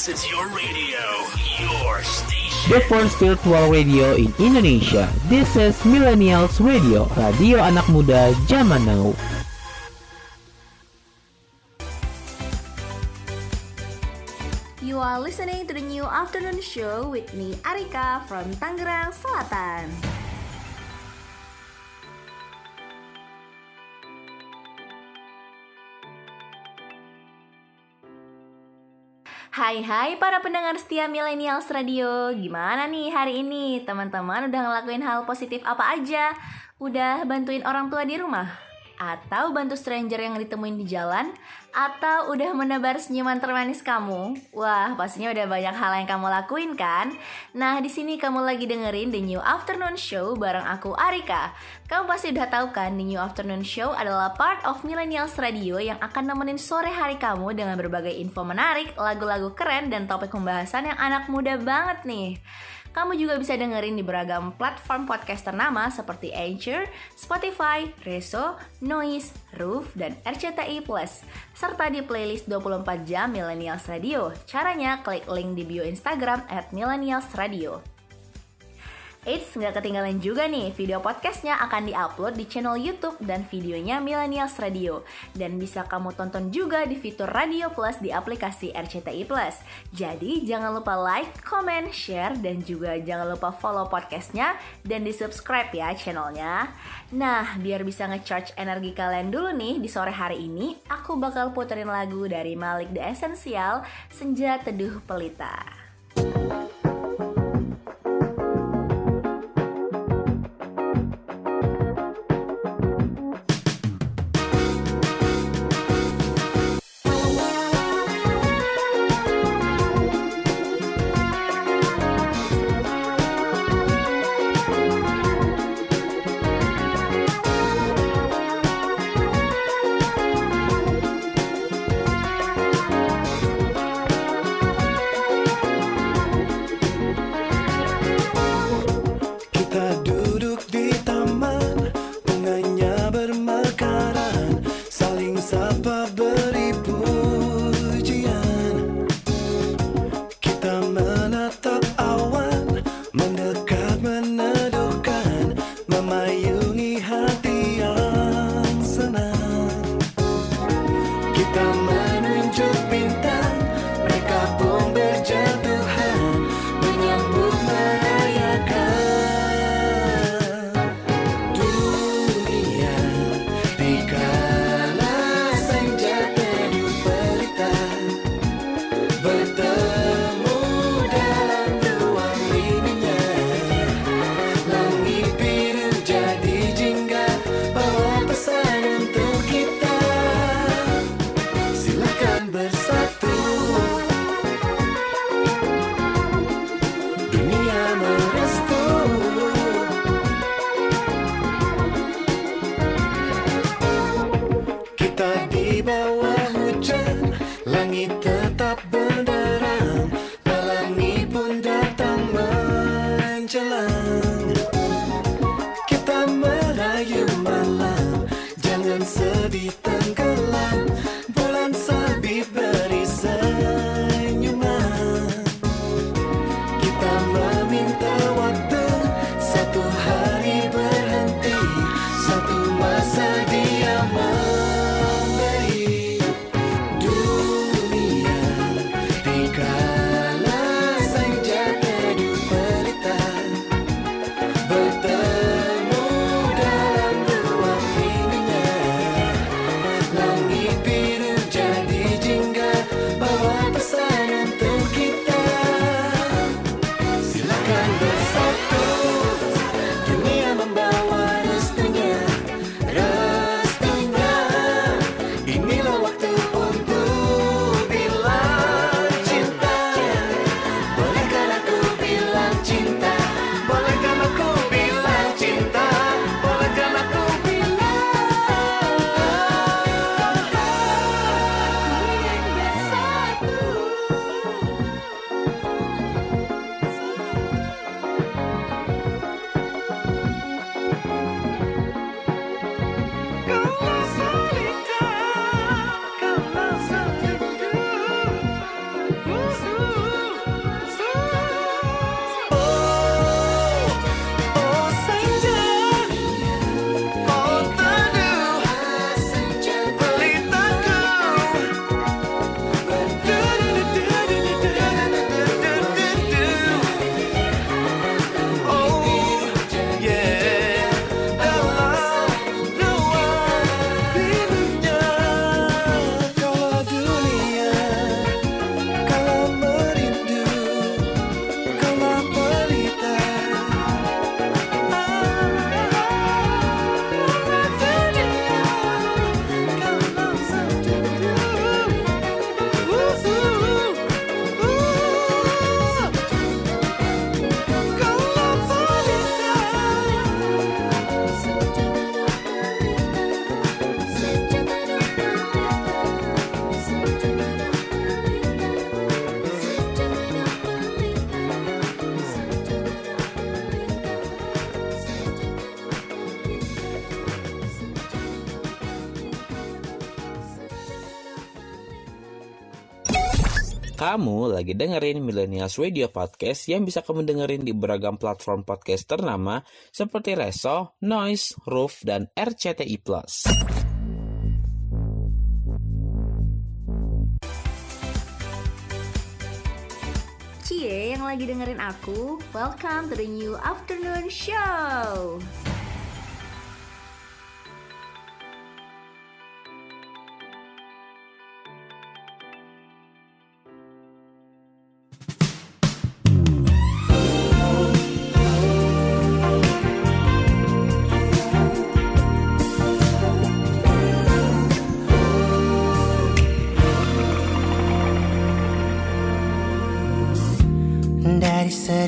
This is your radio, your station. The first virtual radio in Indonesia. This is Millennials Radio, radio anak muda zaman now. You are listening to the new afternoon show with me Arika from Tangerang Selatan. Hai hai para pendengar setia Millennials Radio Gimana nih hari ini? Teman-teman udah ngelakuin hal positif apa aja? Udah bantuin orang tua di rumah? Atau bantu stranger yang ditemuin di jalan? Atau udah menebar senyuman termanis kamu? Wah, pastinya udah banyak hal yang kamu lakuin kan? Nah, di sini kamu lagi dengerin The New Afternoon Show bareng aku Arika. Kamu pasti udah tahu kan, The New Afternoon Show adalah part of Millennials Radio yang akan nemenin sore hari kamu dengan berbagai info menarik, lagu-lagu keren, dan topik pembahasan yang anak muda banget nih. Kamu juga bisa dengerin di beragam platform podcast ternama seperti Anchor, Spotify, Reso, Noise, Roof, dan RCTI Plus, serta di playlist 24 jam Millennials Radio. Caranya klik link di bio Instagram at Radio. Eits, nggak ketinggalan juga nih, video podcastnya akan diupload di channel YouTube dan videonya Millennials Radio. Dan bisa kamu tonton juga di fitur Radio Plus di aplikasi RCTI Plus. Jadi jangan lupa like, comment, share, dan juga jangan lupa follow podcastnya dan di subscribe ya channelnya. Nah, biar bisa ngecharge energi kalian dulu nih di sore hari ini, aku bakal puterin lagu dari Malik The Essential, Senja Teduh Pelita. Kita Kamu lagi dengerin Millennials Radio Podcast yang bisa kamu dengerin di beragam platform podcast ternama seperti Reso, Noise, Roof, dan RCTI+. Cie yang lagi dengerin aku, welcome to the new afternoon show.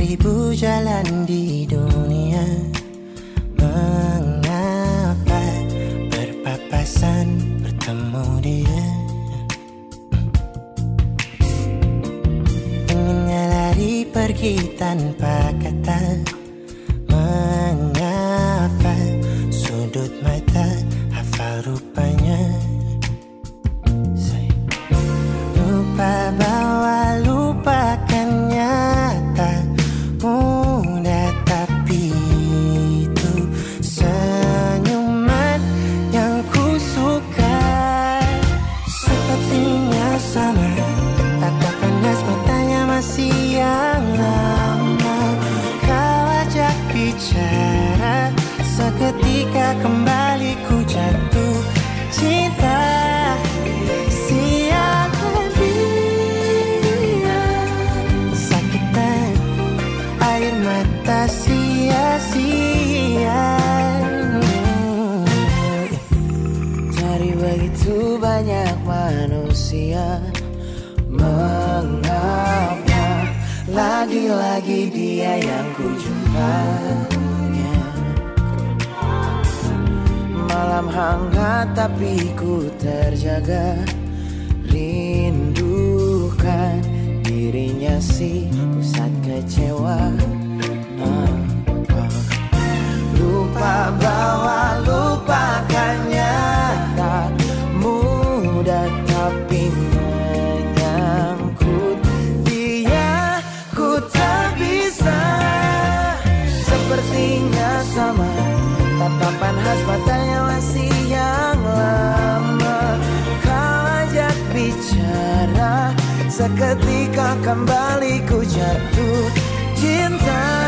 Seribu jalan di dunia. Mengapa berpapasan bertemu dia? Inginnya lari pergi tanpa kata tapi ku terjaga Rindukan dirinya si pusat kecewa Nah, ah. Lupa bahwa lupakannya Seketika kembali ku jatuh cinta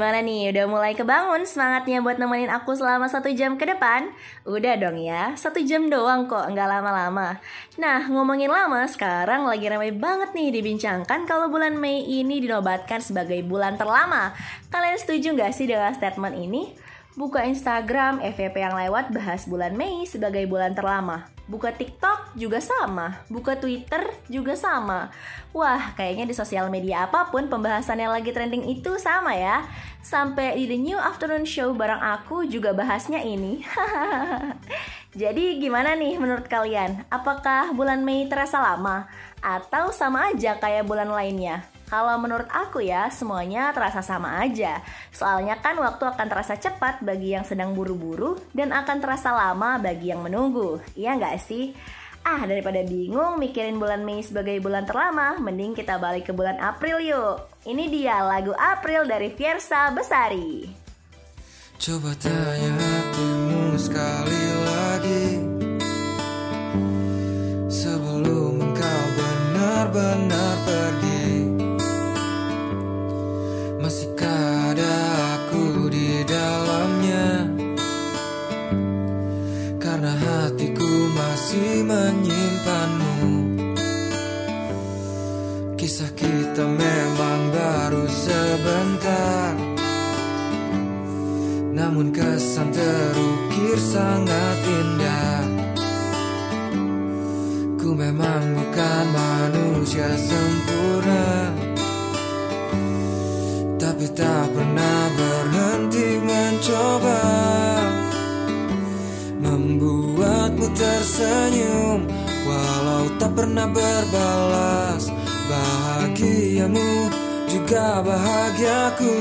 gimana nih? Udah mulai kebangun semangatnya buat nemenin aku selama satu jam ke depan? Udah dong ya, satu jam doang kok, nggak lama-lama. Nah, ngomongin lama, sekarang lagi ramai banget nih dibincangkan kalau bulan Mei ini dinobatkan sebagai bulan terlama. Kalian setuju nggak sih dengan statement ini? Buka Instagram, FVP yang lewat bahas bulan Mei sebagai bulan terlama. Buka TikTok juga sama. Buka Twitter juga sama. Wah, kayaknya di sosial media apa pun pembahasan yang lagi trending itu sama ya. Sampai di The New Afternoon Show bareng aku juga bahasnya ini. Jadi gimana nih menurut kalian? Apakah bulan Mei terasa lama? Atau sama aja kayak bulan lainnya? Kalau menurut aku ya, semuanya terasa sama aja. Soalnya kan waktu akan terasa cepat bagi yang sedang buru-buru dan akan terasa lama bagi yang menunggu. Iya nggak sih? Ah, daripada bingung mikirin bulan Mei sebagai bulan terlama, mending kita balik ke bulan April yuk. Ini dia lagu April dari Fiersa Besari. Coba tanya hatimu sekali lagi Sebelum engkau benar-benar pergi Masihkah ada juga bahagiaku.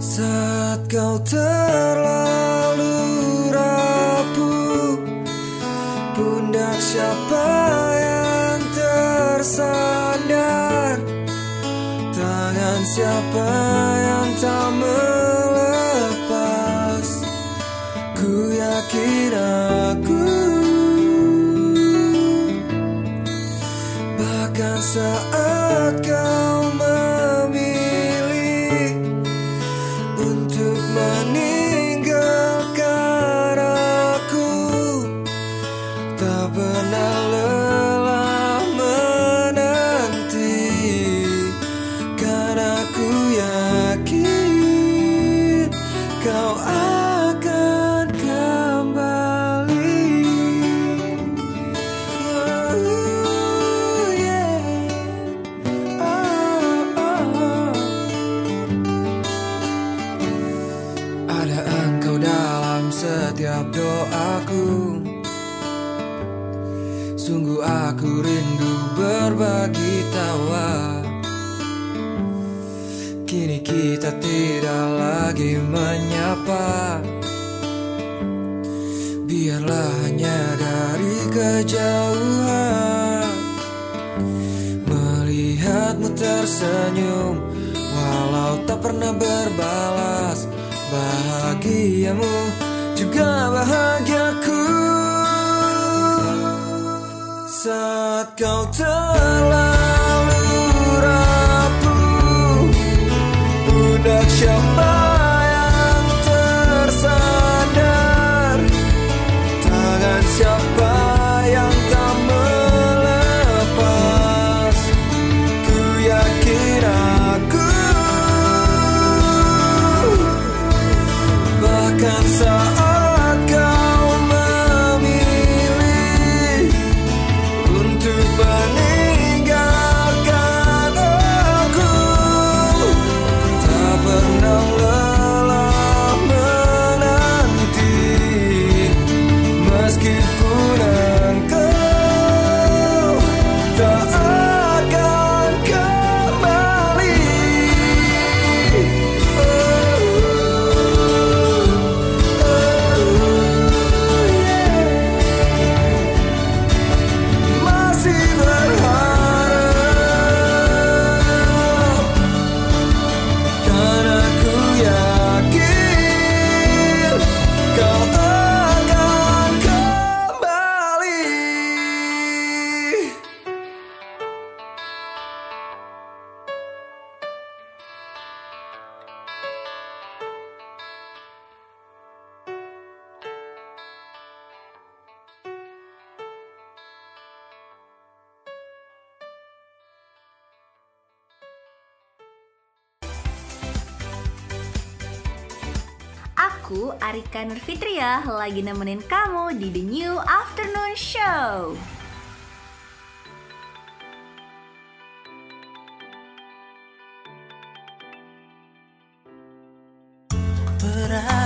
Saat kau terlalu aku Arika Nurfitria lagi nemenin kamu di The New Afternoon Show. Berat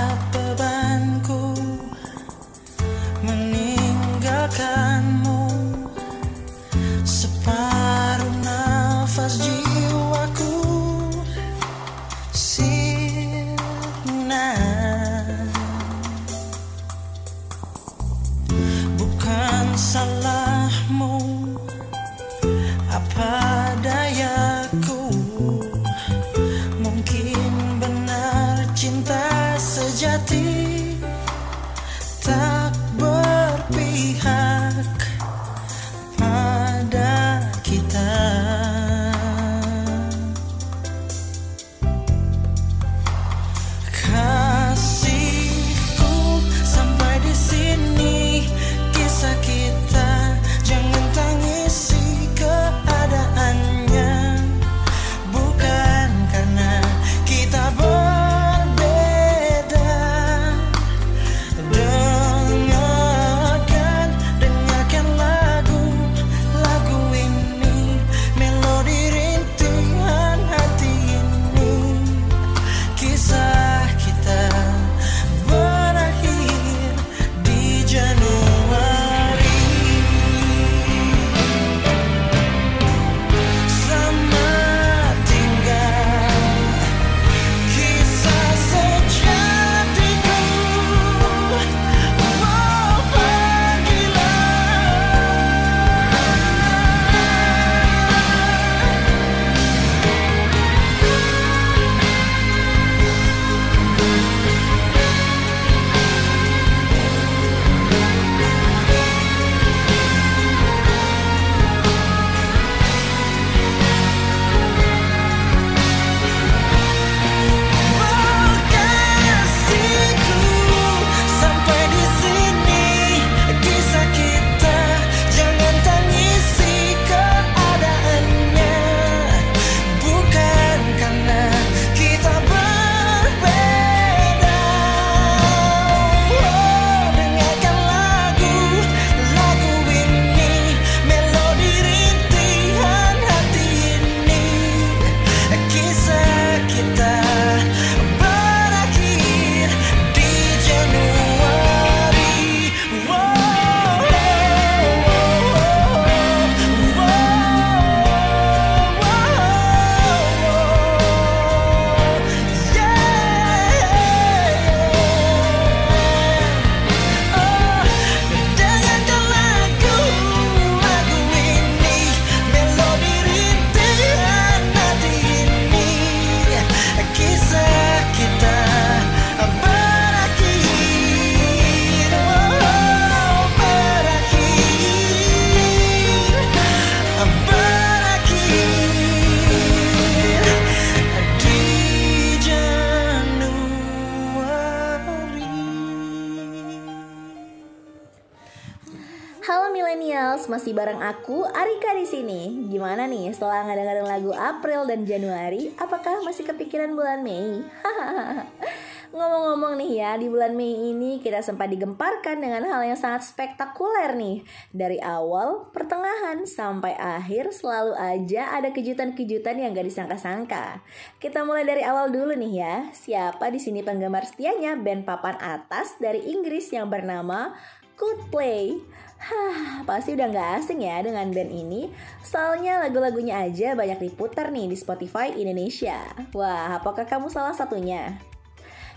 sempat digemparkan dengan hal yang sangat spektakuler nih. Dari awal, pertengahan, sampai akhir selalu aja ada kejutan-kejutan yang gak disangka-sangka. Kita mulai dari awal dulu nih ya. Siapa di sini penggemar setianya band papan atas dari Inggris yang bernama Coldplay. Hah, pasti udah gak asing ya dengan band ini. Soalnya lagu-lagunya aja banyak diputar nih di Spotify Indonesia. Wah, apakah kamu salah satunya?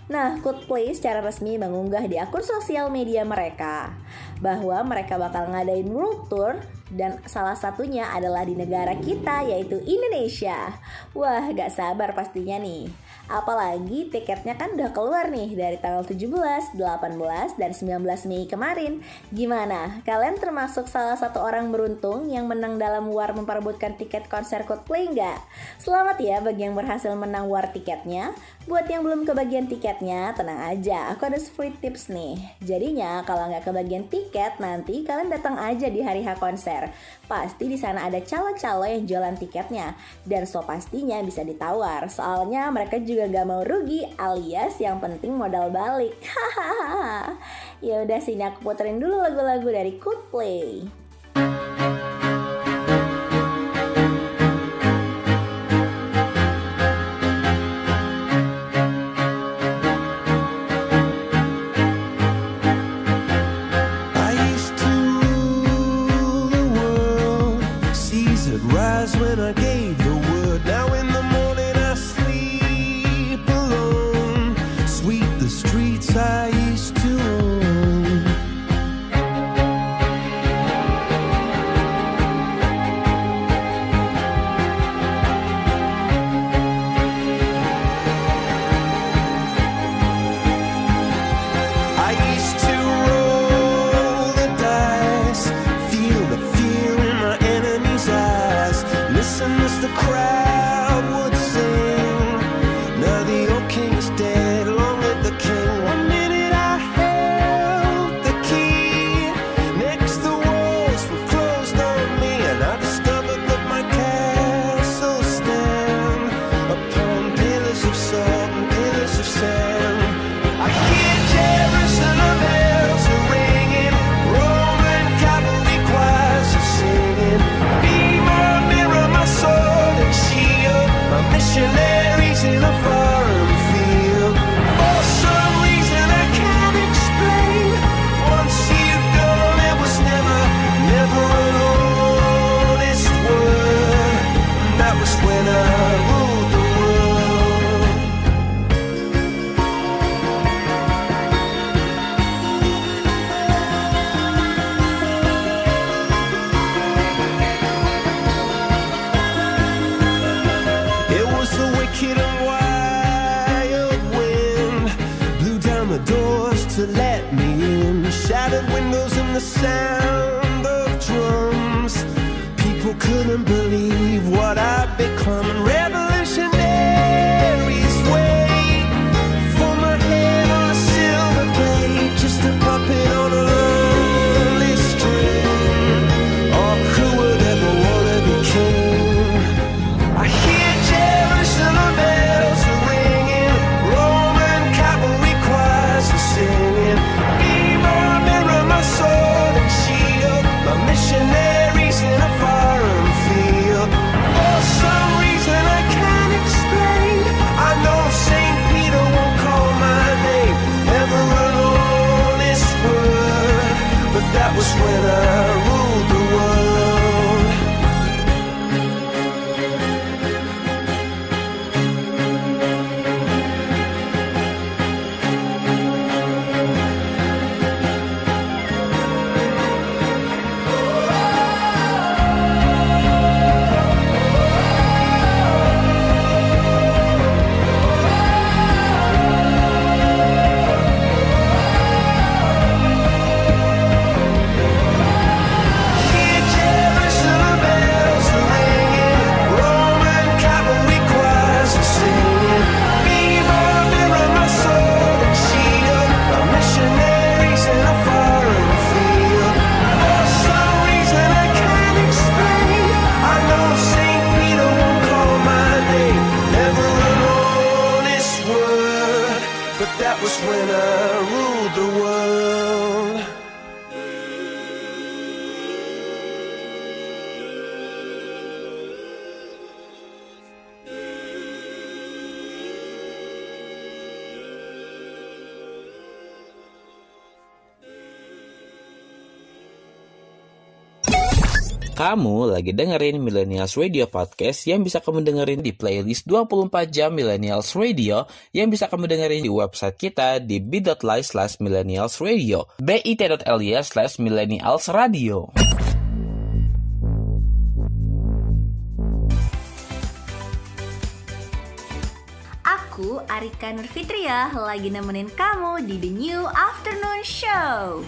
Nah, Coldplay secara resmi mengunggah di akun sosial media mereka bahwa mereka bakal ngadain world tour dan salah satunya adalah di negara kita yaitu Indonesia. Wah, gak sabar pastinya nih. Apalagi tiketnya kan udah keluar nih dari tanggal 17, 18, dan 19 Mei kemarin. Gimana? Kalian termasuk salah satu orang beruntung yang menang dalam war memperebutkan tiket konser Coldplay nggak? Selamat ya bagi yang berhasil menang war tiketnya. Buat yang belum kebagian tiketnya, tenang aja, aku ada free tips nih. Jadinya kalau nggak kebagian tiket, nanti kalian datang aja di hari H konser. Pasti di sana ada calo-calo yang jualan tiketnya, dan so pastinya bisa ditawar. Soalnya mereka juga nggak mau rugi, alias yang penting modal balik. Hahaha. ya udah sini aku puterin dulu lagu-lagu dari Coldplay. lagi dengerin Millennials Radio Podcast yang bisa kamu dengerin di playlist 24 jam Millennials Radio yang bisa kamu dengerin di website kita di bit.ly slash millennials radio bit.ly slash millennials radio Aku Arika Nurfitria lagi nemenin kamu di The New Afternoon Show.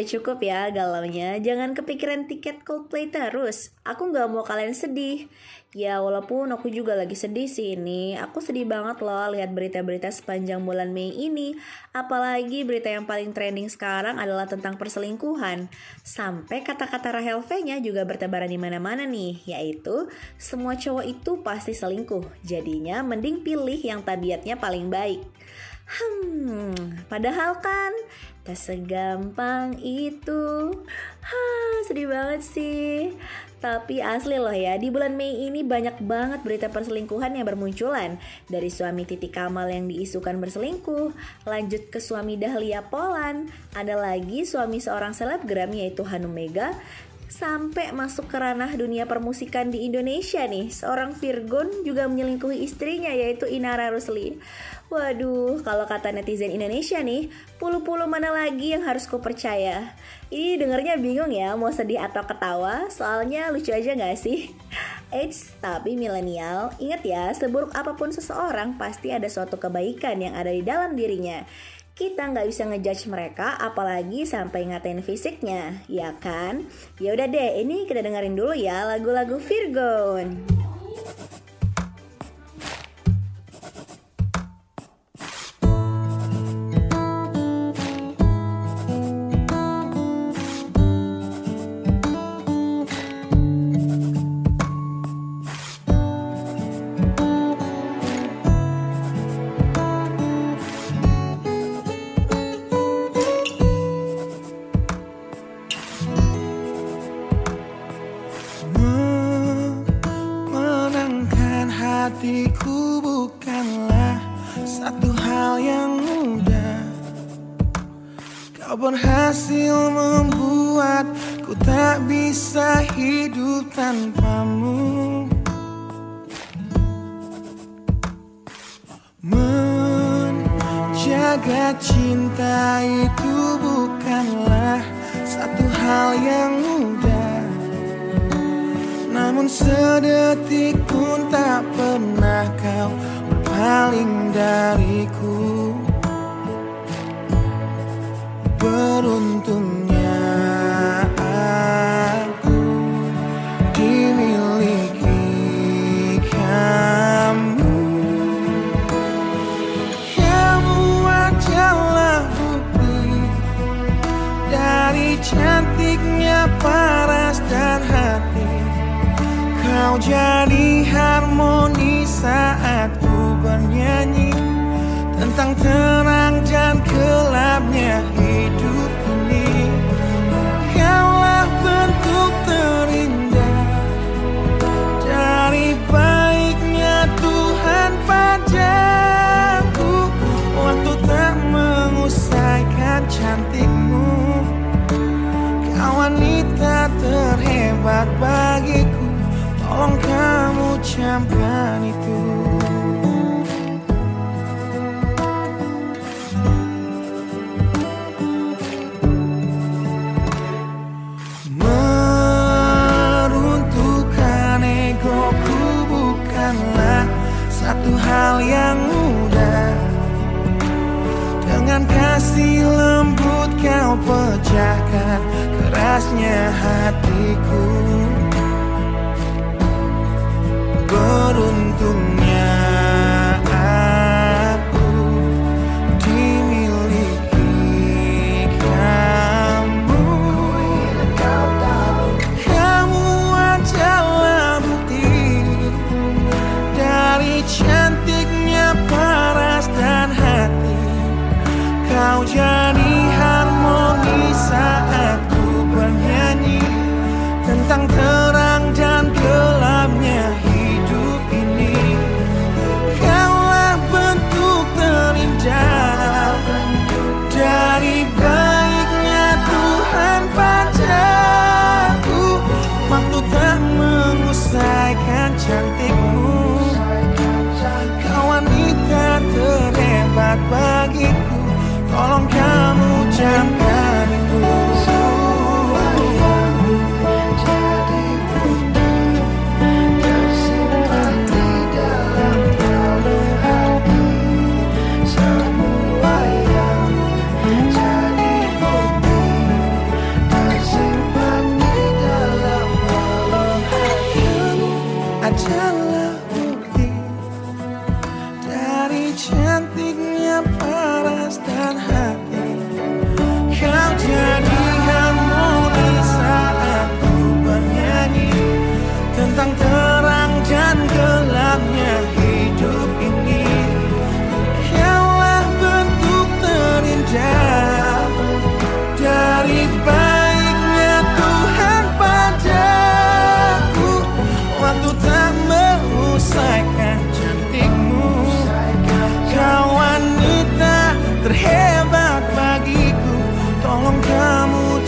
Sudah cukup ya galaunya. Jangan kepikiran tiket Coldplay terus. Aku nggak mau kalian sedih. Ya walaupun aku juga lagi sedih sih ini. Aku sedih banget loh lihat berita-berita sepanjang bulan Mei ini. Apalagi berita yang paling trending sekarang adalah tentang perselingkuhan. Sampai kata-kata Rahel V-nya juga bertebaran di mana-mana nih, yaitu semua cowok itu pasti selingkuh. Jadinya mending pilih yang tabiatnya paling baik. Hmm, padahal kan tak segampang itu. Hah, sedih banget sih. Tapi asli loh ya, di bulan Mei ini banyak banget berita perselingkuhan yang bermunculan. Dari suami Titi Kamal yang diisukan berselingkuh, lanjut ke suami Dahlia Polan, ada lagi suami seorang selebgram yaitu Hanum Mega, sampai masuk ke ranah dunia permusikan di Indonesia nih. Seorang Virgon juga menyelingkuhi istrinya yaitu Inara Rusli. Waduh, kalau kata netizen Indonesia nih, puluh-puluh mana lagi yang harus ku percaya? Ini dengernya bingung ya, mau sedih atau ketawa, soalnya lucu aja gak sih? Eits, tapi milenial, ingat ya, seburuk apa pun seseorang pasti ada suatu kebaikan yang ada di dalam dirinya. Kita nggak bisa ngejudge mereka, apalagi sampai ngatain fisiknya, ya kan? Ya udah deh, ini kita dengerin dulu ya lagu-lagu Virgon. Dari cantiknya paras dan hati. Kau jadi harmoni saat ku bernyanyi Tentang terang dan gelapnya hidup ini. Kaulah bentuk terindah Dari baiknya Tuhan padaku terhebat bagiku. Tolong kamu camkan itu. Meruntuhkan egoku bukanlah satu hal yang mudah. Dengan kasih lembut kau pecahkan kerasnya hatiku. Beruntungnya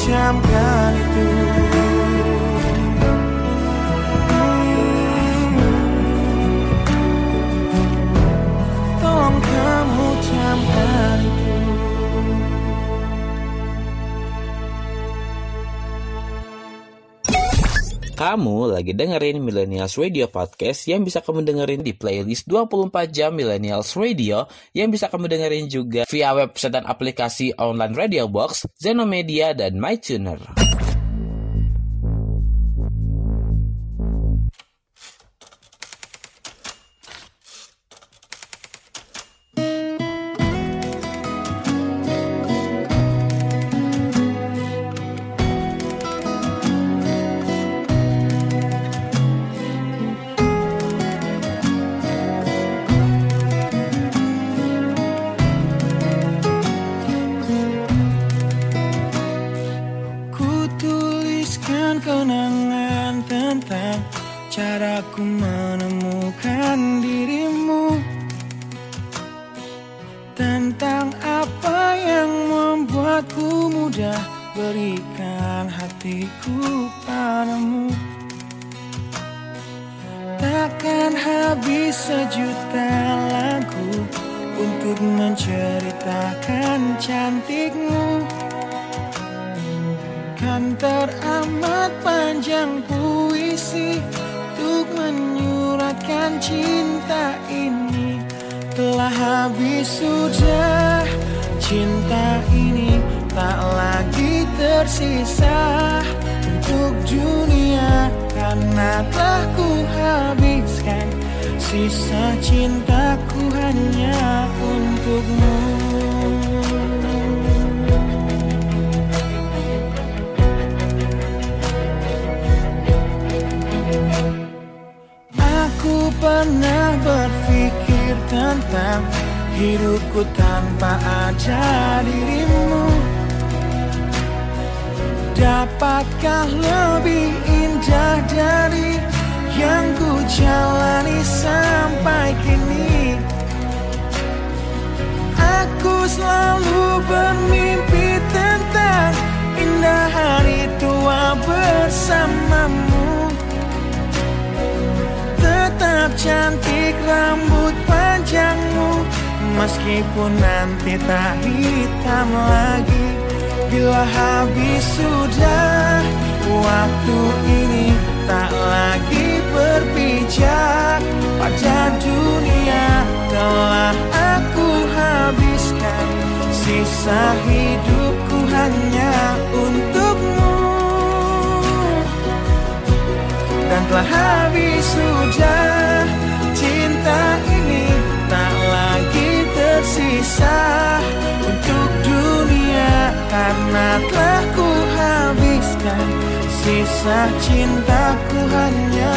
camkan itu Kamu lagi dengerin Millennials Radio Podcast yang bisa kamu dengerin di playlist 24 jam Millennials Radio yang bisa kamu dengerin juga via website dan aplikasi online Radio Box, Zenomedia, dan MyTuner. Mudah berikan hatiku padamu. Takkan habis sejuta lagu untuk menceritakan cantikmu. Kan teramat panjang puisi Untuk menyuratkan cinta ini. Telah habis sudah Cinta ini tak lagi tersisa Untuk dunia Karena telah ku habiskan. Sisa cintaku hanya untukmu. Aku pernah berpikir tentang hidupku tanpa ada dirimu Dapatkah lebih indah dari yang ku jalani sampai kini? Aku selalu bermimpi tentang indah hari tua bersamamu. Tetap cantik rambut panjangmu Meskipun nanti tak hitam lagi Bila habis sudah Waktu ini tak lagi berpijak. Pada dunia telah aku habiskan. Sisa hidupku hanya untukmu. Dan telah habis sudah cinta ini tak lagi tersisa karena telah ku habiskan sisa cintaku hanya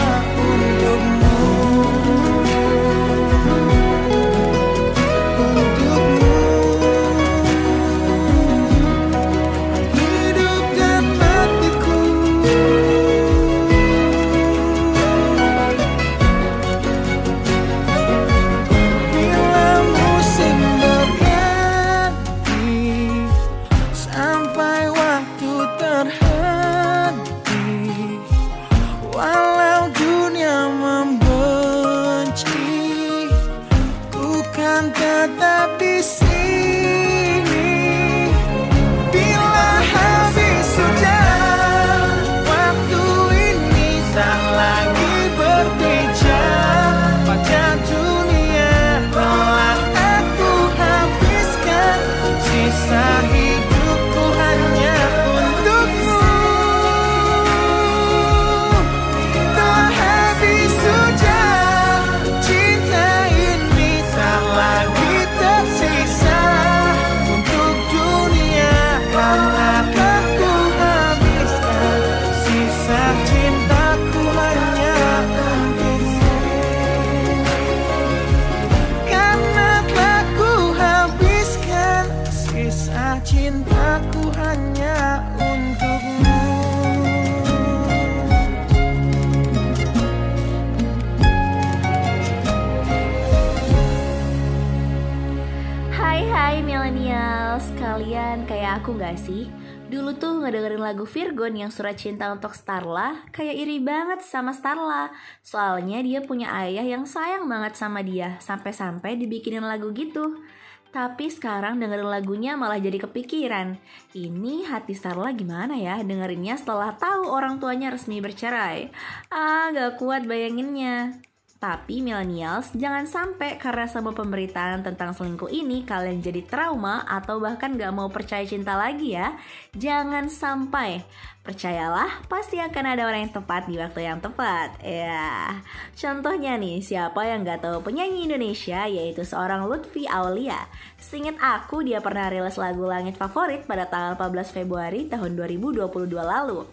ngedengerin lagu Virgon yang surat cinta untuk Starla Kayak iri banget sama Starla Soalnya dia punya ayah yang sayang banget sama dia Sampai-sampai dibikinin lagu gitu Tapi sekarang dengerin lagunya malah jadi kepikiran. Ini hati Starla gimana ya dengerinnya setelah tahu orang tuanya resmi bercerai? Ah, gak kuat bayanginnya. Tapi millennials, jangan sampai karena sama pemberitaan tentang selingkuh ini kalian jadi trauma atau bahkan gak mau percaya cinta lagi ya. Jangan sampai. Percayalah, pasti akan ada orang yang tepat di waktu yang tepat. Ya, contohnya nih, siapa yang gak tahu penyanyi Indonesia yaitu seorang Lutfi Aulia. Seingat aku, dia pernah rilis lagu Langit Favorit pada tanggal 14 Februari tahun 2022 lalu.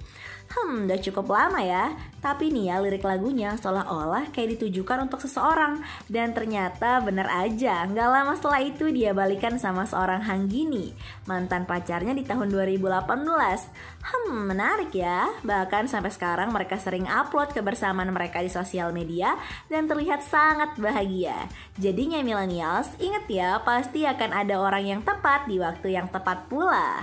Hmm, udah cukup lama ya. Tapi nih ya lirik lagunya seolah-olah kayak ditujukan untuk seseorang. Dan ternyata bener aja, nggak lama setelah itu dia balikan sama seorang Hanggini, mantan pacarnya di tahun 2018. Hmm, menarik ya. Bahkan sampai sekarang mereka sering upload kebersamaan mereka di sosial media dan terlihat sangat bahagia. Jadinya millennials, inget ya, pasti akan ada orang yang tepat di waktu yang tepat pula.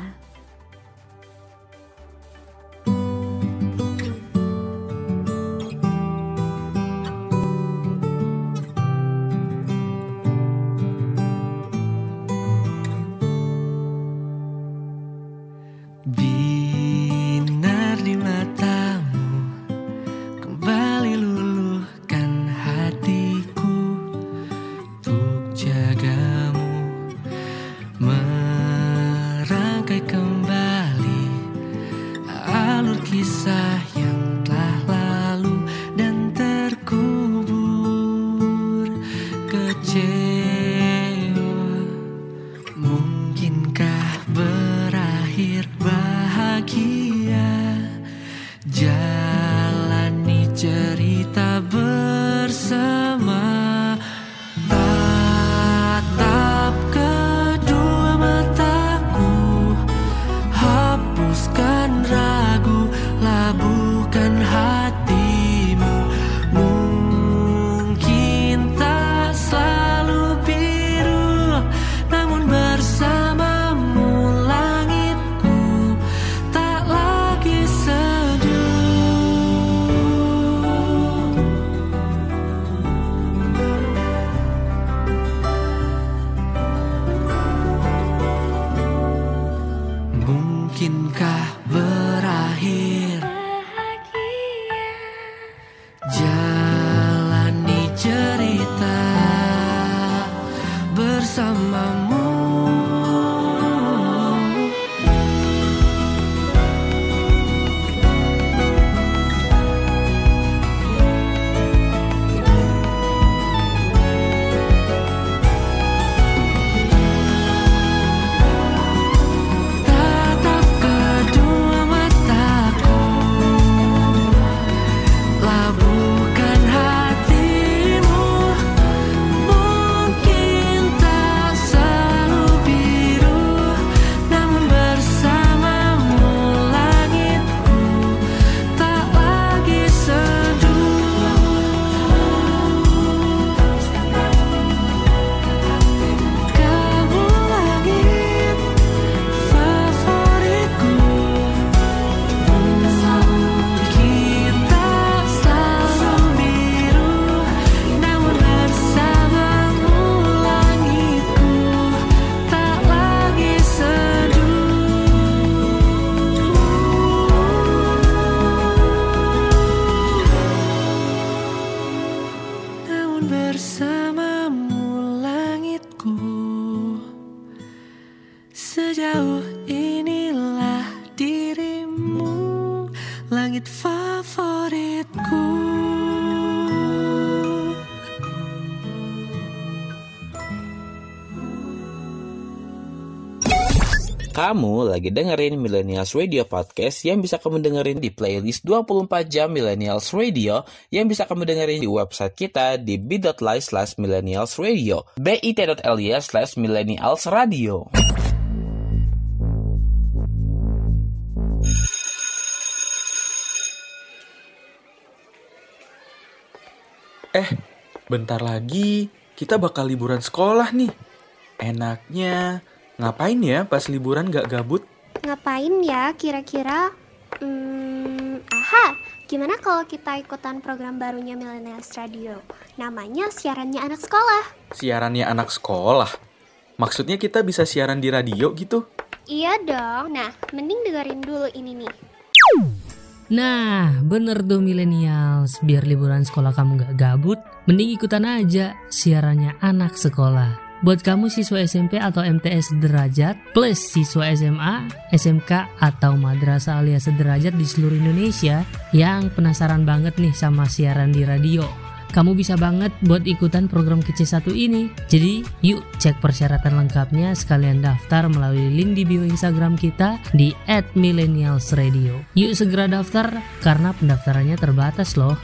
Kamu lagi dengerin Millennials Radio Podcast yang bisa kamu dengerin di playlist 24 jam Millennials Radio yang bisa kamu dengerin di website kita di bit.ly slash millennials radio bit.ly slash millennials radio. Eh, bentar lagi kita bakal liburan sekolah nih. Enaknya ngapain ya pas liburan gak gabut? Ngapain ya kira-kira? Hmm, aha, gimana kalau kita ikutan program barunya Millennials Radio? Namanya siarannya anak sekolah. Siarannya anak sekolah. Maksudnya kita bisa siaran di radio gitu? Iya dong. Nah, mending dengerin dulu ini nih. Nah, bener tuh millennials. Biar liburan sekolah kamu gak gabut, mending ikutan aja siarannya anak sekolah. Buat kamu siswa SMP atau MTS sederajat, plus siswa SMA, SMK, atau madrasah alias sederajat di seluruh Indonesia yang penasaran banget nih sama siaran di radio. Kamu bisa banget buat ikutan program kece satu ini. Jadi, yuk cek persyaratan lengkapnya sekalian daftar melalui link di bio Instagram kita di @millennialsradio. Yuk segera daftar karena pendaftarannya terbatas loh.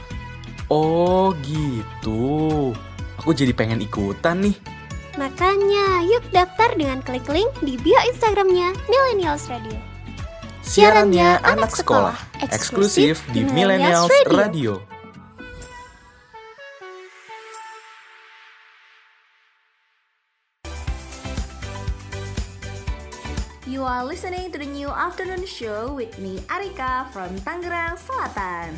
Oh gitu. Aku jadi pengen ikutan nih. Makanya, yuk daftar dengan klik link di bio Instagramnya Millennials Radio. Siarannya anak sekolah, eksklusif di Millennials Radio. You are listening to the new afternoon show with me Arika from Tangerang Selatan.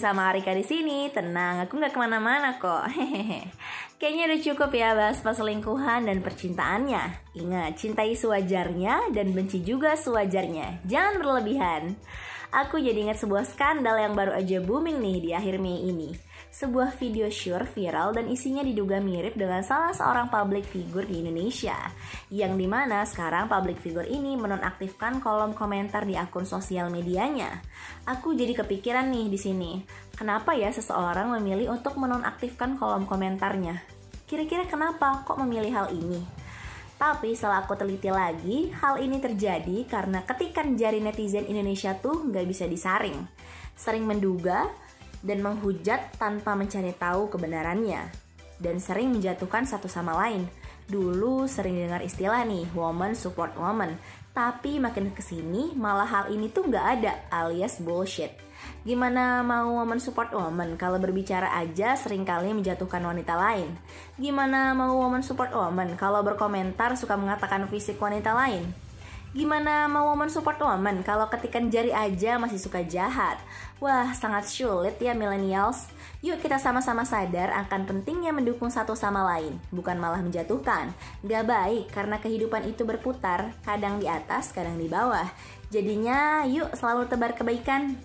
Sama Arika di sini. Tenang, aku nggak ke mana-mana kok. Hehehe. Kayaknya udah cukup ya bahas perselingkuhan dan percintaannya. Ingat, cintai sewajarnya dan benci juga sewajarnya. Jangan berlebihan. Aku jadi ingat sebuah skandal yang baru aja booming nih di akhir Mei ini. Sebuah video sure viral dan isinya diduga mirip dengan salah seorang public figure di Indonesia. Yang di mana sekarang public figure ini menonaktifkan kolom komentar di akun sosial medianya. Aku jadi kepikiran nih di sini. Kenapa ya seseorang memilih untuk menonaktifkan kolom komentarnya? Kira-kira kenapa kok memilih hal ini? Tapi setelah aku teliti lagi, hal ini terjadi karena ketikan jari netizen Indonesia tuh nggak bisa disaring. Sering menduga dan menghujat tanpa mencari tahu kebenarannya. Dan sering menjatuhkan satu sama lain. Dulu sering dengar istilah nih, woman support woman. Tapi makin ke sini malah hal ini tuh nggak ada alias bullshit. Gimana mau woman support woman kalau berbicara aja sering kali menjatuhkan wanita lain? Gimana mau woman support woman kalau berkomentar suka mengatakan fisik wanita lain? Gimana mau woman support woman kalau ketikan jari aja masih suka jahat? Wah, sangat sulit ya millennials. Yuk kita sama-sama sadar akan pentingnya mendukung satu sama lain, bukan malah menjatuhkan. Gak baik karena kehidupan itu berputar, kadang di atas, kadang di bawah. Jadinya yuk selalu tebar kebaikan.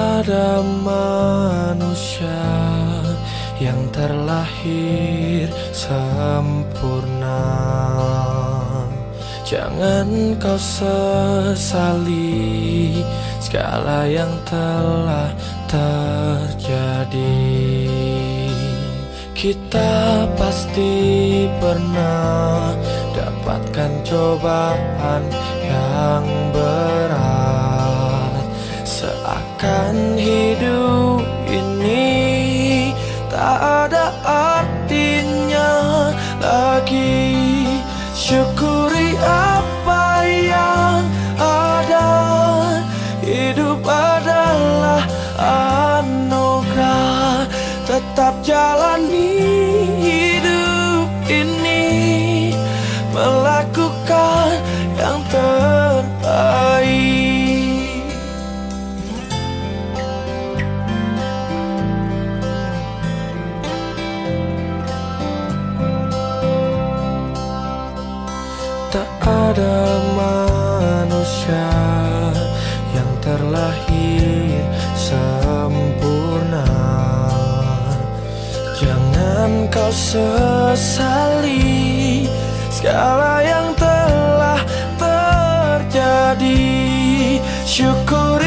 Ada manusia yang terlahir sempurna. Jangan kau sesali segala yang telah terjadi. Kita pasti pernah dapatkan cobaan yang ada manusia yang terlahir sempurna. Jangan kau sesali segala yang telah terjadi. Syukuri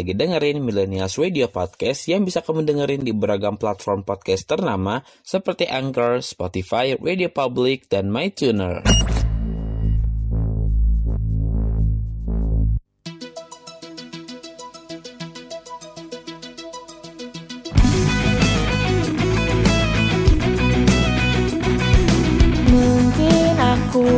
lagi dengerin Millennials Radio Podcast yang bisa kamu dengerin di beragam platform podcast ternama seperti Anchor, Spotify, Radio Public, dan MyTuner. Mungkin aku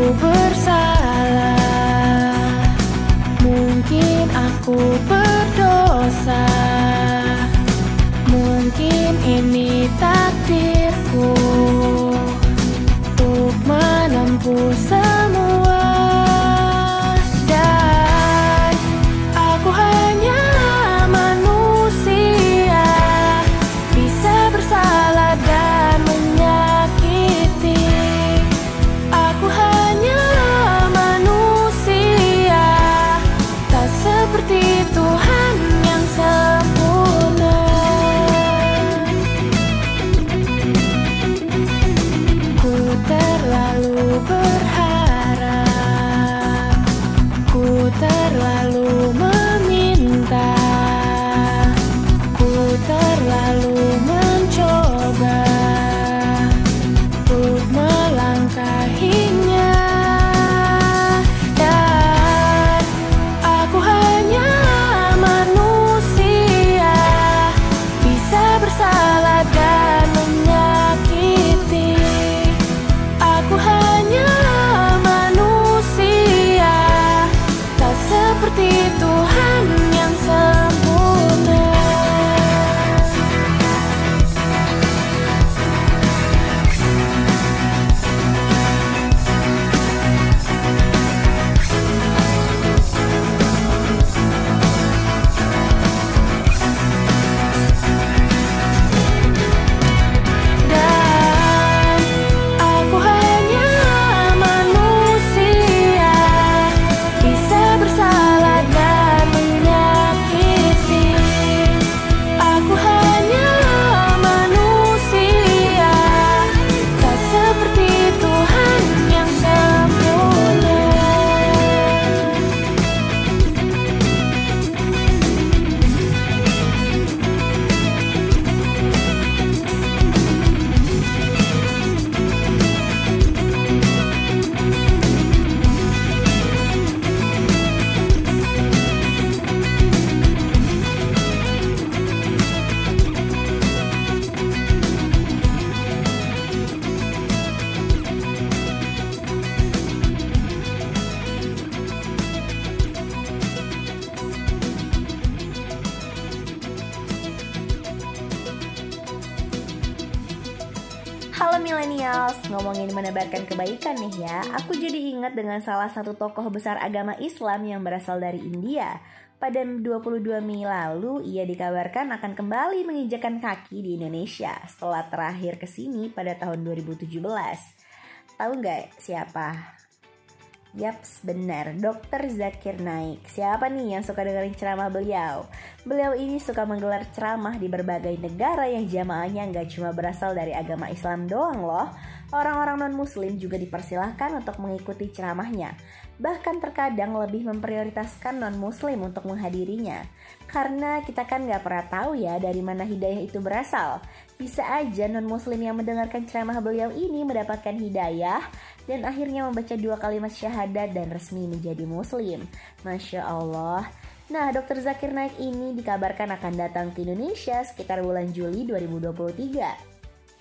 ingat dengan salah satu tokoh besar agama Islam yang berasal dari India Pada 22 Mei lalu, ia dikabarkan akan kembali menginjakan kaki di Indonesia Setelah terakhir ke sini pada tahun 2017 Tahu nggak siapa? Yaps, benar. Dr. Zakir Naik. Siapa nih yang suka dengerin ceramah beliau? Beliau ini suka menggelar ceramah di berbagai negara yang jamaahnya nggak cuma berasal dari agama Islam doang loh. Orang-orang non-muslim juga dipersilahkan untuk mengikuti ceramahnya. Bahkan terkadang lebih memprioritaskan non-muslim untuk menghadirinya. Karena kita kan nggak pernah tahu ya dari mana hidayah itu berasal. Bisa aja non-muslim yang mendengarkan ceramah beliau ini mendapatkan hidayah dan akhirnya membaca dua kalimat syahadat dan resmi menjadi muslim. Masya Allah. Nah, Dr. Zakir Naik ini dikabarkan akan datang ke Indonesia sekitar bulan Juli 2023.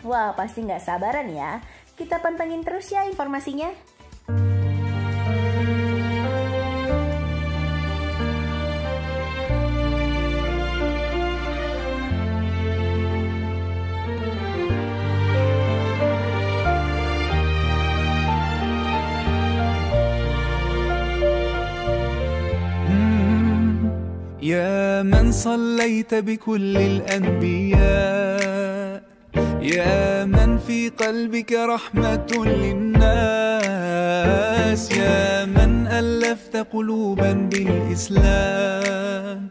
Wah, pasti nggak sabaran ya. Kita pantengin terus ya informasinya. يا من صليت بكل الأنبياء يا من في قلبك رحمة للناس يا من ألفت قلوبا بالإسلام.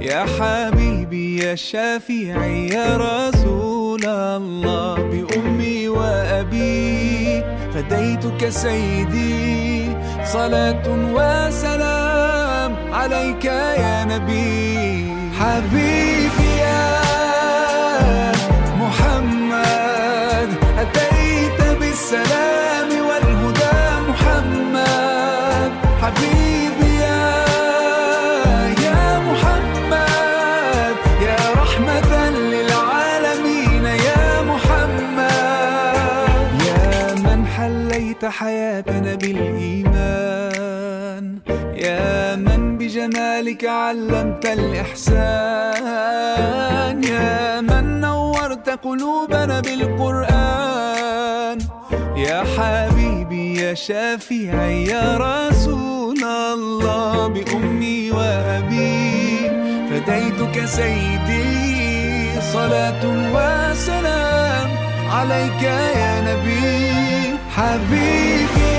يا حبيبي يا شافعي يا رسول الله بأمي وأبي فديتك سيدي. صلاة وسلام عليك يا نبي. حبيبي بالسلام والهدى محمد. حبيبي يا يا محمد يا رحمة للعالمين يا محمد. يا من حليت حياتنا بالإيمان يا من بجمالك علمت الإحسان يا من نورت قلوبنا بالقرآن. يا حبيبي يا شافعي يا رسول الله بأمي وأبي. فديتك سيدي صلاة وسلام عليك يا نبي. حبيبي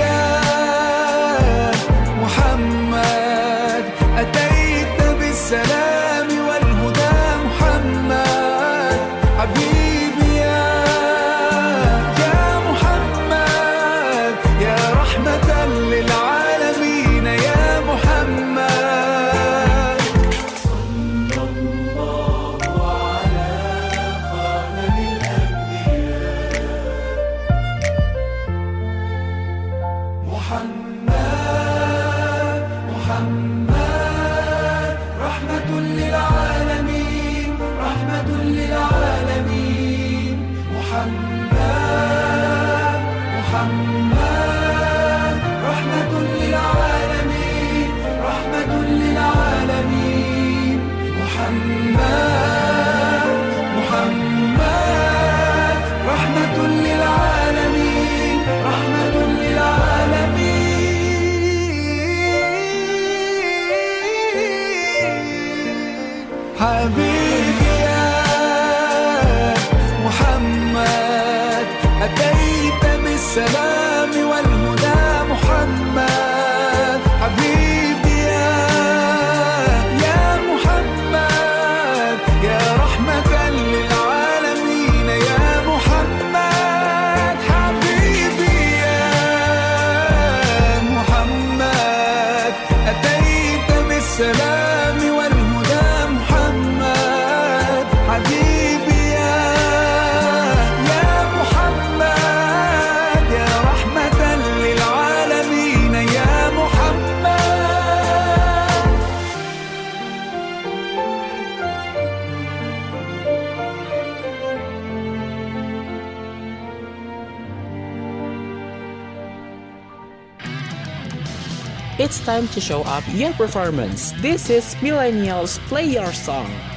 time to show up your performance. This is Millennials Play Your Song.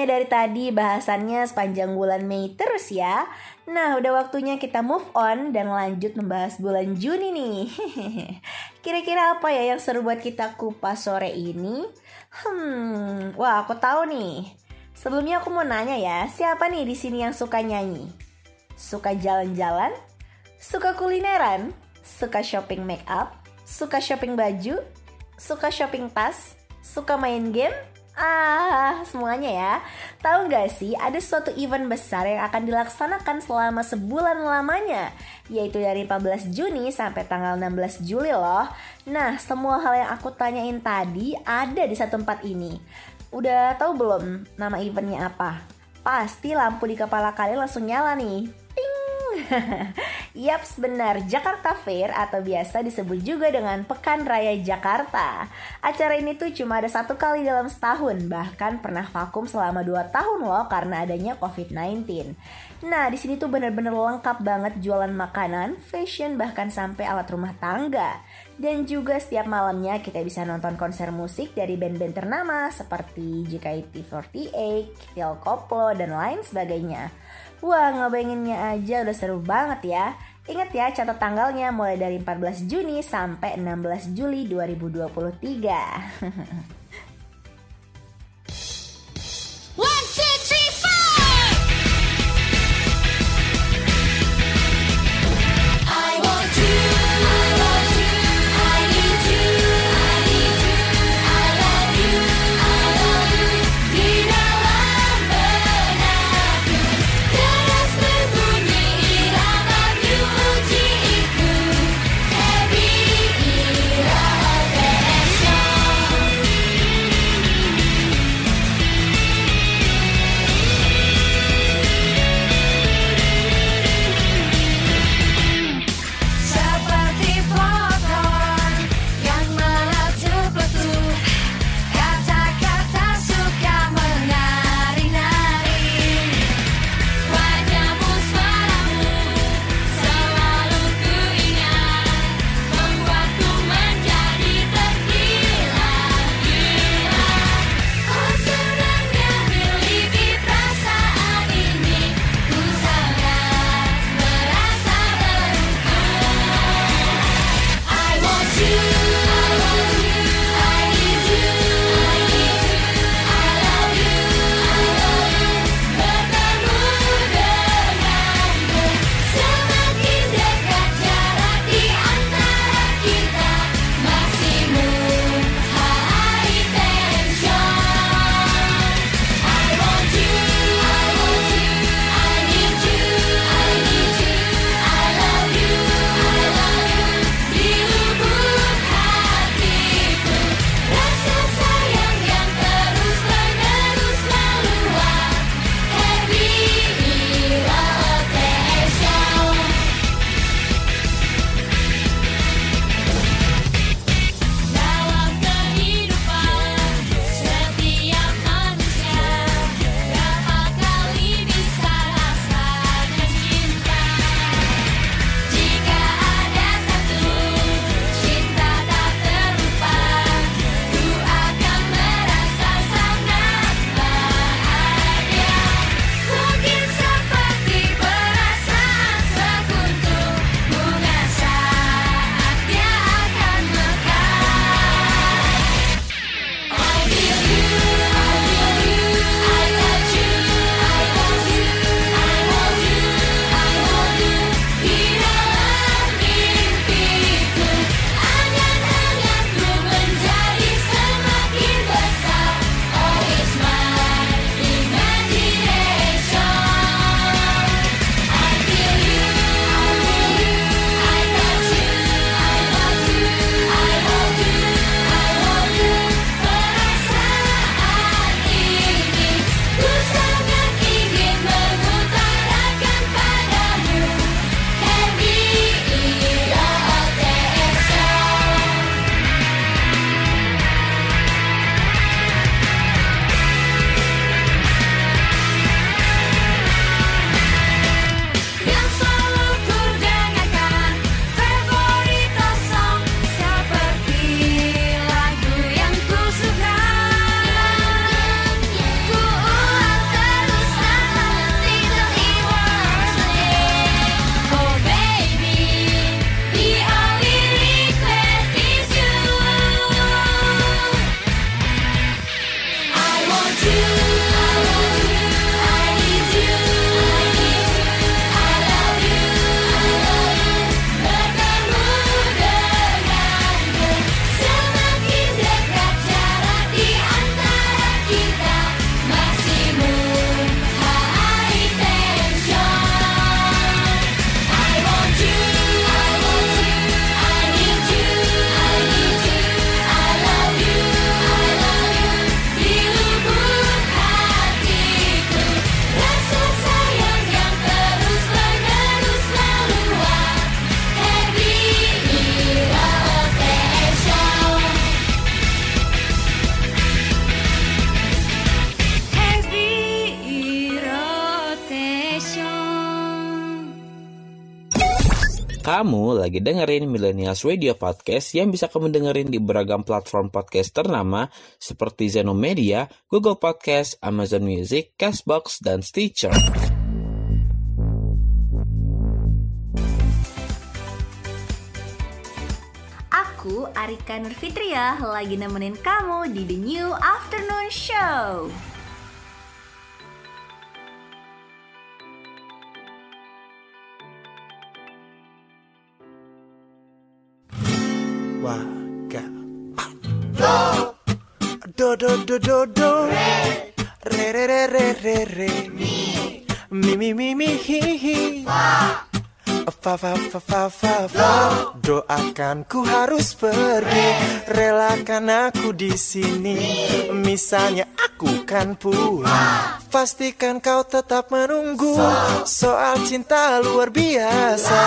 Kayaknya dari tadi bahasannya sepanjang bulan Mei terus ya. Nah, udah waktunya kita move on dan lanjut membahas bulan Juni nih. Kira-kira apa ya yang seru buat kita kupas sore ini? Hmm, wah aku tahu nih. Sebelumnya aku mau nanya ya, siapa nih di sini yang suka nyanyi? Suka jalan-jalan? Suka kulineran? Suka shopping make up? Suka shopping baju? Suka shopping tas? Suka main game? Ah, semuanya ya. Tahu nggak sih, ada suatu event besar yang akan dilaksanakan selama sebulan lamanya, yaitu dari 14 Juni sampai tanggal 16 Juli loh. Nah, semua hal yang aku tanyain tadi ada di satu tempat ini. Udah tahu belum nama eventnya apa? Pasti lampu di kepala kalian langsung nyala nih. Yaps benar, Jakarta Fair atau biasa disebut juga dengan Pekan Raya Jakarta. Acara ini tuh cuma ada satu kali dalam setahun, bahkan pernah vakum selama 2 tahun loh karena adanya COVID-19. Nah, di sini tuh bener-bener lengkap banget jualan makanan, fashion, bahkan sampai alat rumah tangga. Dan juga setiap malamnya kita bisa nonton konser musik dari band-band ternama seperti JKT48, Phil Koplo, dan lain sebagainya. Wah, ngebayanginnya aja udah seru banget ya. Ingat ya, catat tanggalnya mulai dari 14 Juni sampai 16 Juli 2023. Kamu lagi dengerin Millennials Radio Podcast yang bisa kamu dengerin di beragam platform podcast ternama seperti Zeno Media, Google Podcast, Amazon Music, Castbox, dan Stitcher. Aku Arika Nurfitria lagi nemenin kamu di The New Afternoon Show. Waga Do Do do do do. Do Re re re re re re. Mi. Mi mi mi mi hi hi. Fa fa fa fa fa fa Doakan ku harus pergi Relakan aku di sini. Misalnya aku kan pulang Pastikan kau tetap menunggu. Soal cinta luar biasa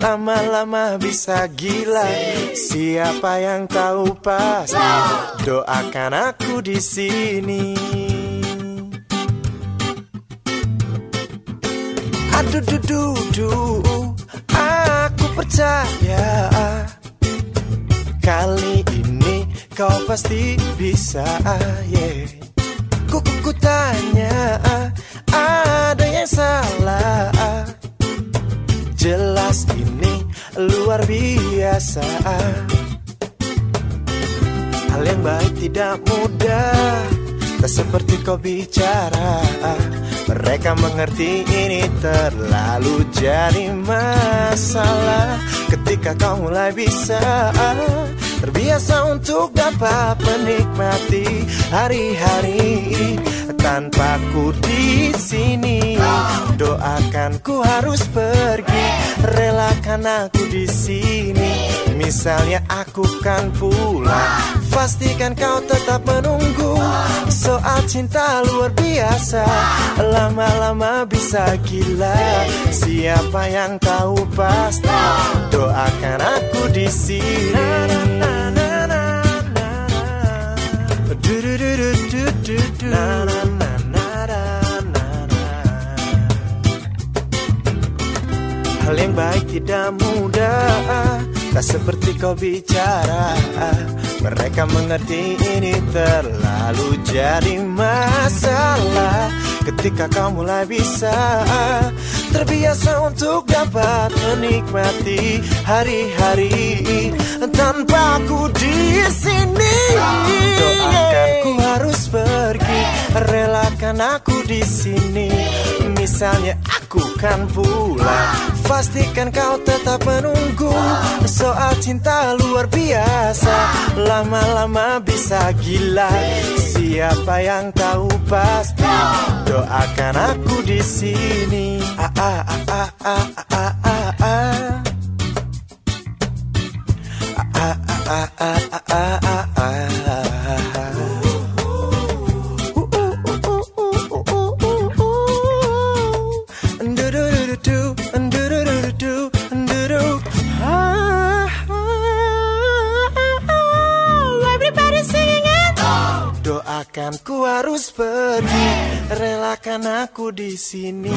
Lama-lama bisa gila. Siapa yang tahu pasti Doakan aku di sini. Aduh du du du Aku percaya. Kali ini kau pasti bisa yeah. Ku, ku, ku tanya Ada yang salah? Jelas ini luar biasa. Hal yang baik tidak mudah. Tak seperti kau bicara Mereka mengerti ini terlalu jadi masalah Ketika kau mulai bisa Terbiasa untuk dapat menikmati hari-hari tanpa ku di sini. Doakan ku harus pergi, relakan aku di sini. Misalnya aku kan pulang, pastikan kau tetap menunggu. Soal cinta luar biasa, lama-lama bisa gila. Siapa yang tahu pasti, doakan aku di sini. Hal yang baik tidak mudah Tak seperti kau bicara Mereka mengerti ini terlalu jadi masalah. Ketika kau mulai bisa Terbiasa untuk dapat menikmati hari-hari Tanpa aku di sini. Doakan ku harus pergi Relakan aku di sini Misalnya aku kan pulang Pastikan kau tetap menunggu Soal cinta luar biasa Lama-lama bisa gila Siapa yang tahu pasti Doakan aku di sini ah, ah, ah, ah, ah, ah, ah, ah. Ah, ah, ah, ah, ah, ah, ah. Ku harus pergi, relakan aku di sini.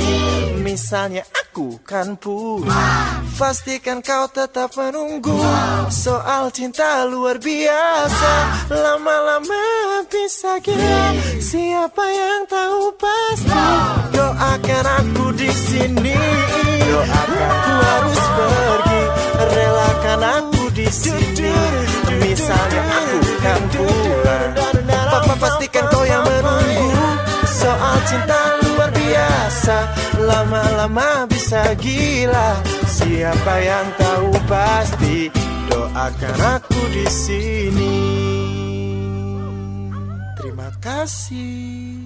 Misalnya aku kan pulang, pastikan kau tetap menunggu. Soal cinta luar biasa, lama-lama bisa gila. Siapa yang tahu pasti? Doakan aku di sini. Doakan ku harus pergi, relakan aku di sini. Misalnya aku kan pulang, Papa pastikan kau yang menunggu. Soal cinta luar biasa, lama-lama bisa gila. Siapa yang tahu pasti? Doakan aku di sini. Terima kasih.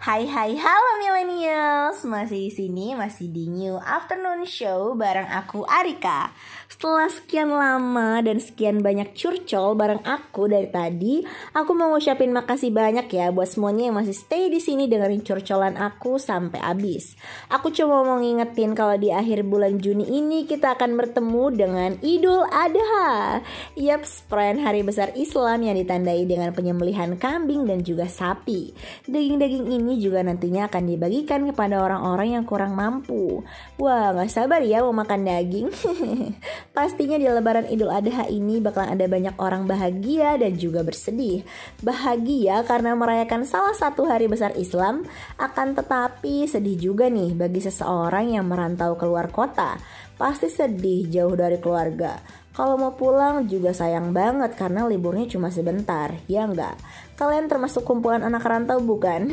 Hai hai halo millennials Masih di sini masih di New Afternoon Show bareng aku Arika Setelah sekian lama dan sekian banyak curcol bareng aku dari tadi, aku mau ngucapin makasih banyak ya buat semuanya yang masih stay di sini dengerin curcolan aku sampai habis. Aku cuma mau ngingetin kalau di akhir bulan Juni ini kita akan bertemu dengan Idul Adha. Yaps, perayaan hari besar Islam yang ditandai dengan penyembelihan kambing dan juga sapi. Daging-daging ini juga nantinya akan dibagikan kepada orang-orang yang kurang mampu. Wah, gak sabar ya mau makan daging. Pastinya di lebaran Idul Adha ini bakalan ada banyak orang bahagia dan juga bersedih. Bahagia karena merayakan salah satu hari besar Islam, akan tetapi sedih juga nih bagi seseorang yang merantau keluar kota. Pasti sedih jauh dari keluarga. Kalau mau pulang juga sayang banget karena liburnya cuma sebentar, ya enggak? Kalian termasuk kumpulan anak rantau bukan?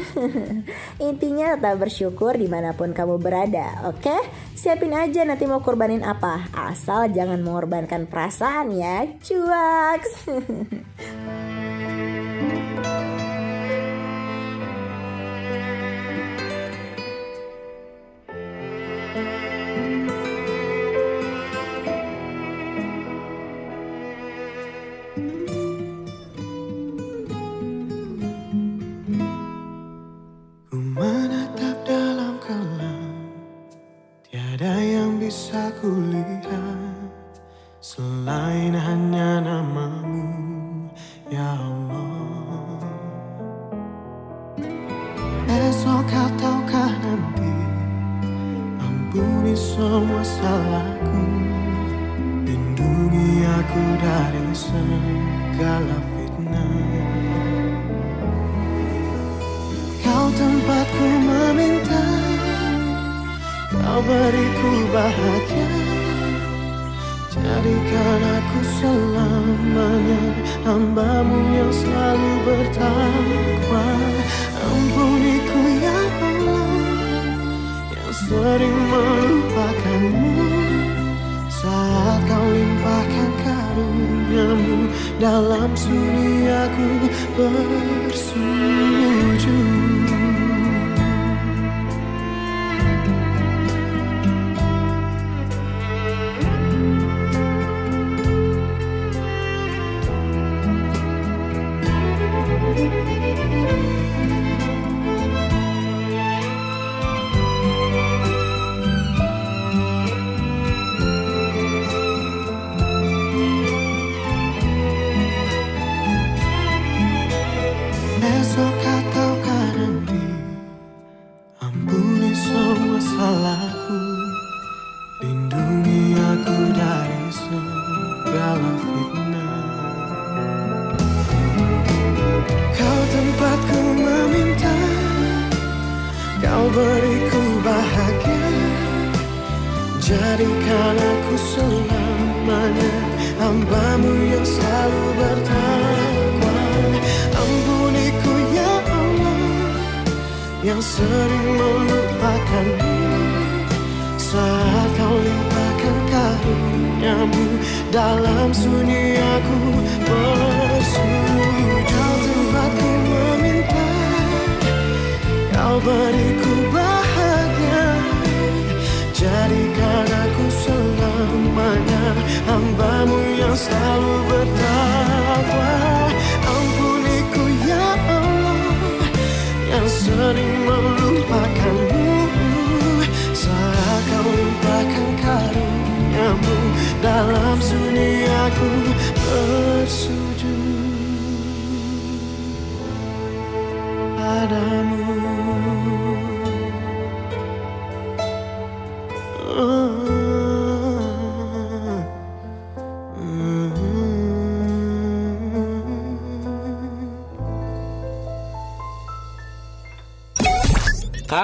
Intinya tetap bersyukur di mana pun kamu berada, oke? Siapin aja nanti mau kurbanin apa, asal jangan mengorbankan perasaan ya, cuak.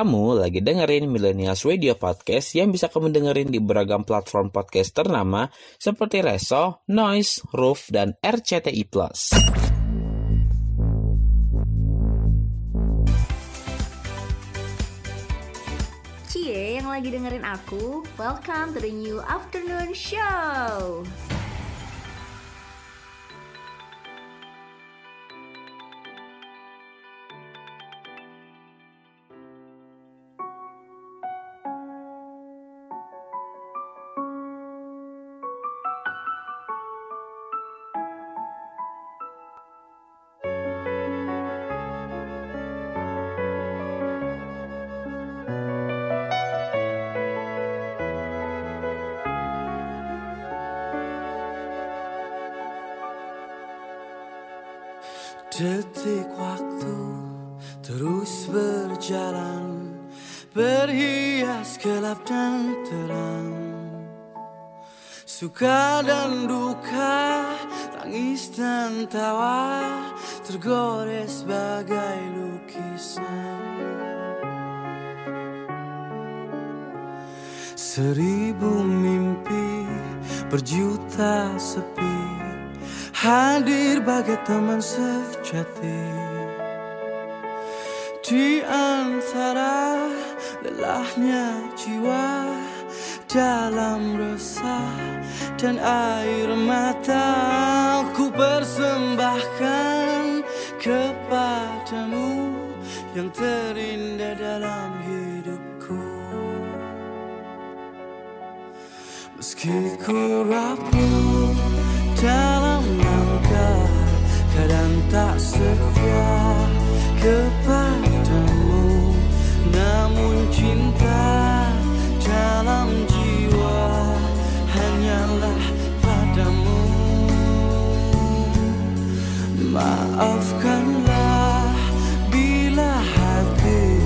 Kamu lagi dengerin Millennials Radio Podcast yang bisa kamu dengerin di beragam platform podcast ternama seperti Reso, Noise, Roof, dan RCTI+. Cie yang lagi dengerin aku, welcome to the new afternoon show. Sejati Di antara lelahnya jiwa Dalam resah dan air mata Ku persembahkan kepadamu Yang terindah dalam hidupku. Meski ku rapuh dalam langkah Kadang tak setia kepadamu. Namun cinta dalam jiwa Hanyalah padamu. Maafkanlah bila hati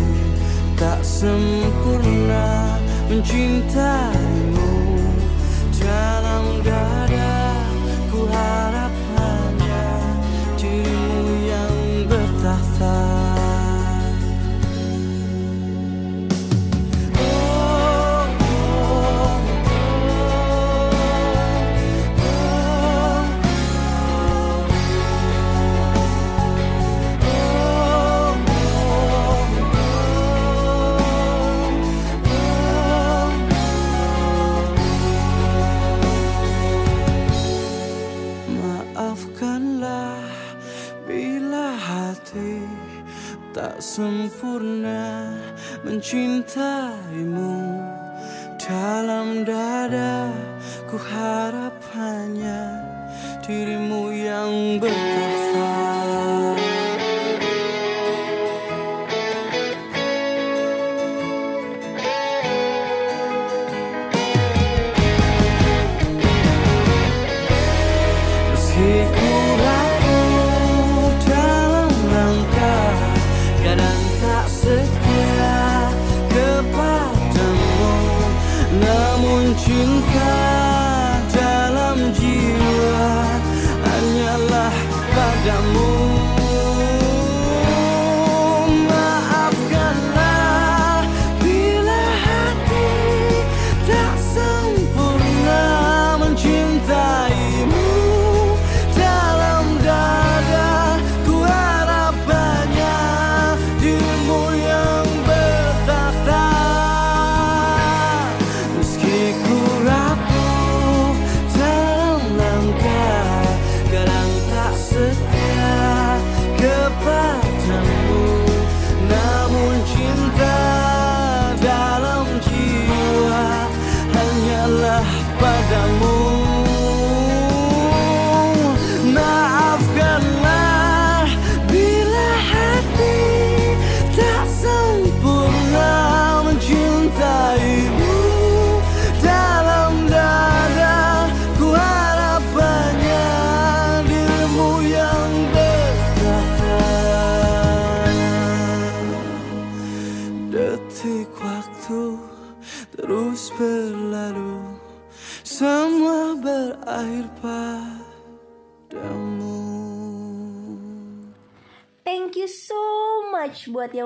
tak sempurna mencintaimu. Dalam sempurna mencintaimu. Dalam dada ku harap hanya dirimu yang bertahta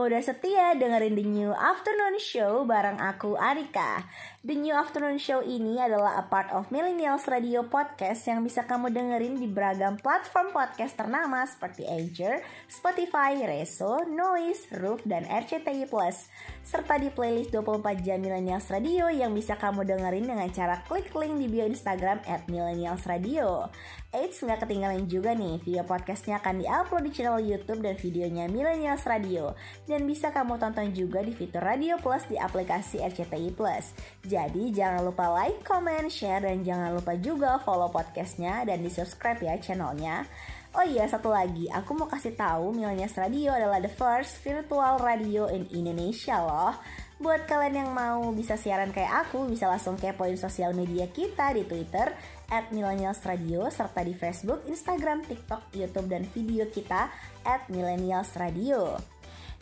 udah setia dengerin The New Afternoon Show bareng aku Arika. The New Afternoon Show ini adalah a part of Millennials Radio Podcast yang bisa kamu dengerin di beragam platform podcast ternama seperti Anchor, Spotify, Reso, Noise, Roof, dan RCTI Plus. Serta di playlist 24 jam Millennials Radio yang bisa kamu dengerin dengan cara klik link di bio Instagram at Millennials Radio. Eits, nggak ketinggalan juga nih, video podcastnya akan diupload di channel YouTube dan videonya Millennials Radio. Dan bisa kamu tonton juga di fitur Radio Plus di aplikasi RCTI Plus. Jadi jangan lupa like, comment, share, dan jangan lupa juga follow podcastnya dan di subscribe ya channelnya. Oh iya, satu lagi, aku mau kasih tahu millennials Radio adalah the first virtual radio in Indonesia loh. Buat kalian yang mau bisa siaran kayak aku, bisa langsung kepoin sosial media kita di Twitter at Millennials Radio, serta di Facebook, Instagram, TikTok, Youtube, dan video kita at Millennials Radio.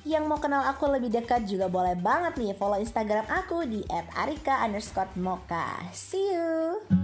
Yang mau kenal aku lebih dekat juga boleh banget nih follow Instagram aku di @arika_moka. See you.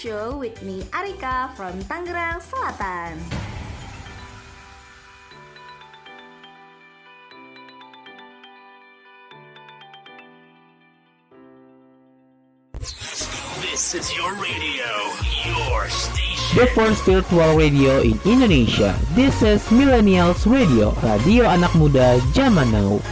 Show with me Arika from Tangerang Selatan. This is your radio, your station. The first virtual radio in Indonesia. This is Millennials Radio, radio anak muda zaman now.